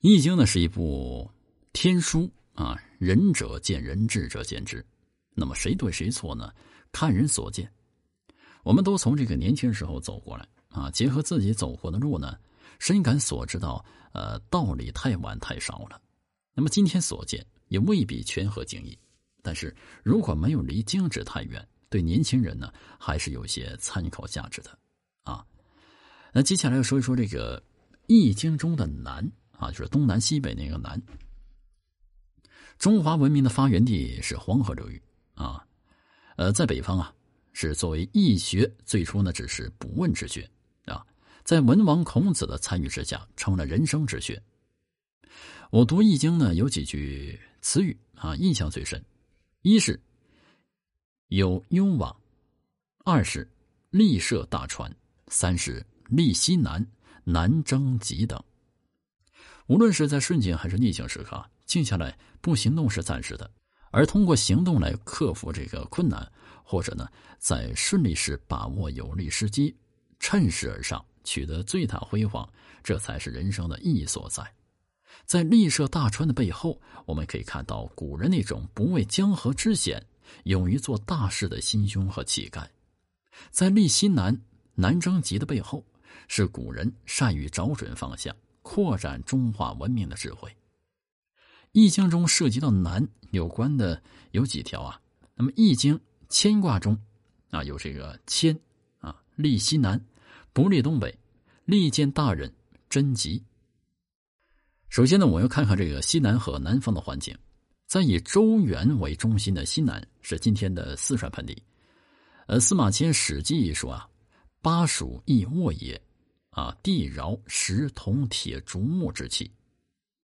易经》呢是一部天书啊，仁者见仁，智者见智。那么谁对谁错呢？看人所见。我们都从这个年轻时候走过来啊，结合自己走过的路呢，深感所知道呃道理太晚太少了。那么今天所见也未必全合经义，但是如果没有离经旨太远，对年轻人呢还是有些参考价值的啊。那接下来要说一说这个《易经》中的难。啊，就是东南西北那个南。中华文明的发源地是黄河流域啊，呃，在北方啊，是作为易学最初呢只是卜问之学啊，在文王孔子的参与之下，成了人生之学。我读易经呢，有几句词语啊，印象最深：一是有幽往，二是立设大船，三是立西南，南征极等。无论是在顺境还是逆境时刻，静下来不行动是暂时的，而通过行动来克服这个困难，或者呢，在顺利时把握有利时机，趁势而上，取得最大辉煌，这才是人生的意义所在。在立设大川的背后，我们可以看到古人那种不畏江河之险、勇于做大事的心胸和气概；在立西南、南征极的背后，是古人善于找准方向。扩展中华文明的智慧，《易经》中涉及到南有关的有几条啊？那么《易经》牵卦中啊有这个牵啊，立西南，不立东北，利见大人，贞吉。首先呢，我要看看这个西南和南方的环境。在以周原为中心的西南是今天的四川盆地。呃，司马迁《史记》说啊：“巴蜀易沃也。”啊，地饶石铜铁竹木之气，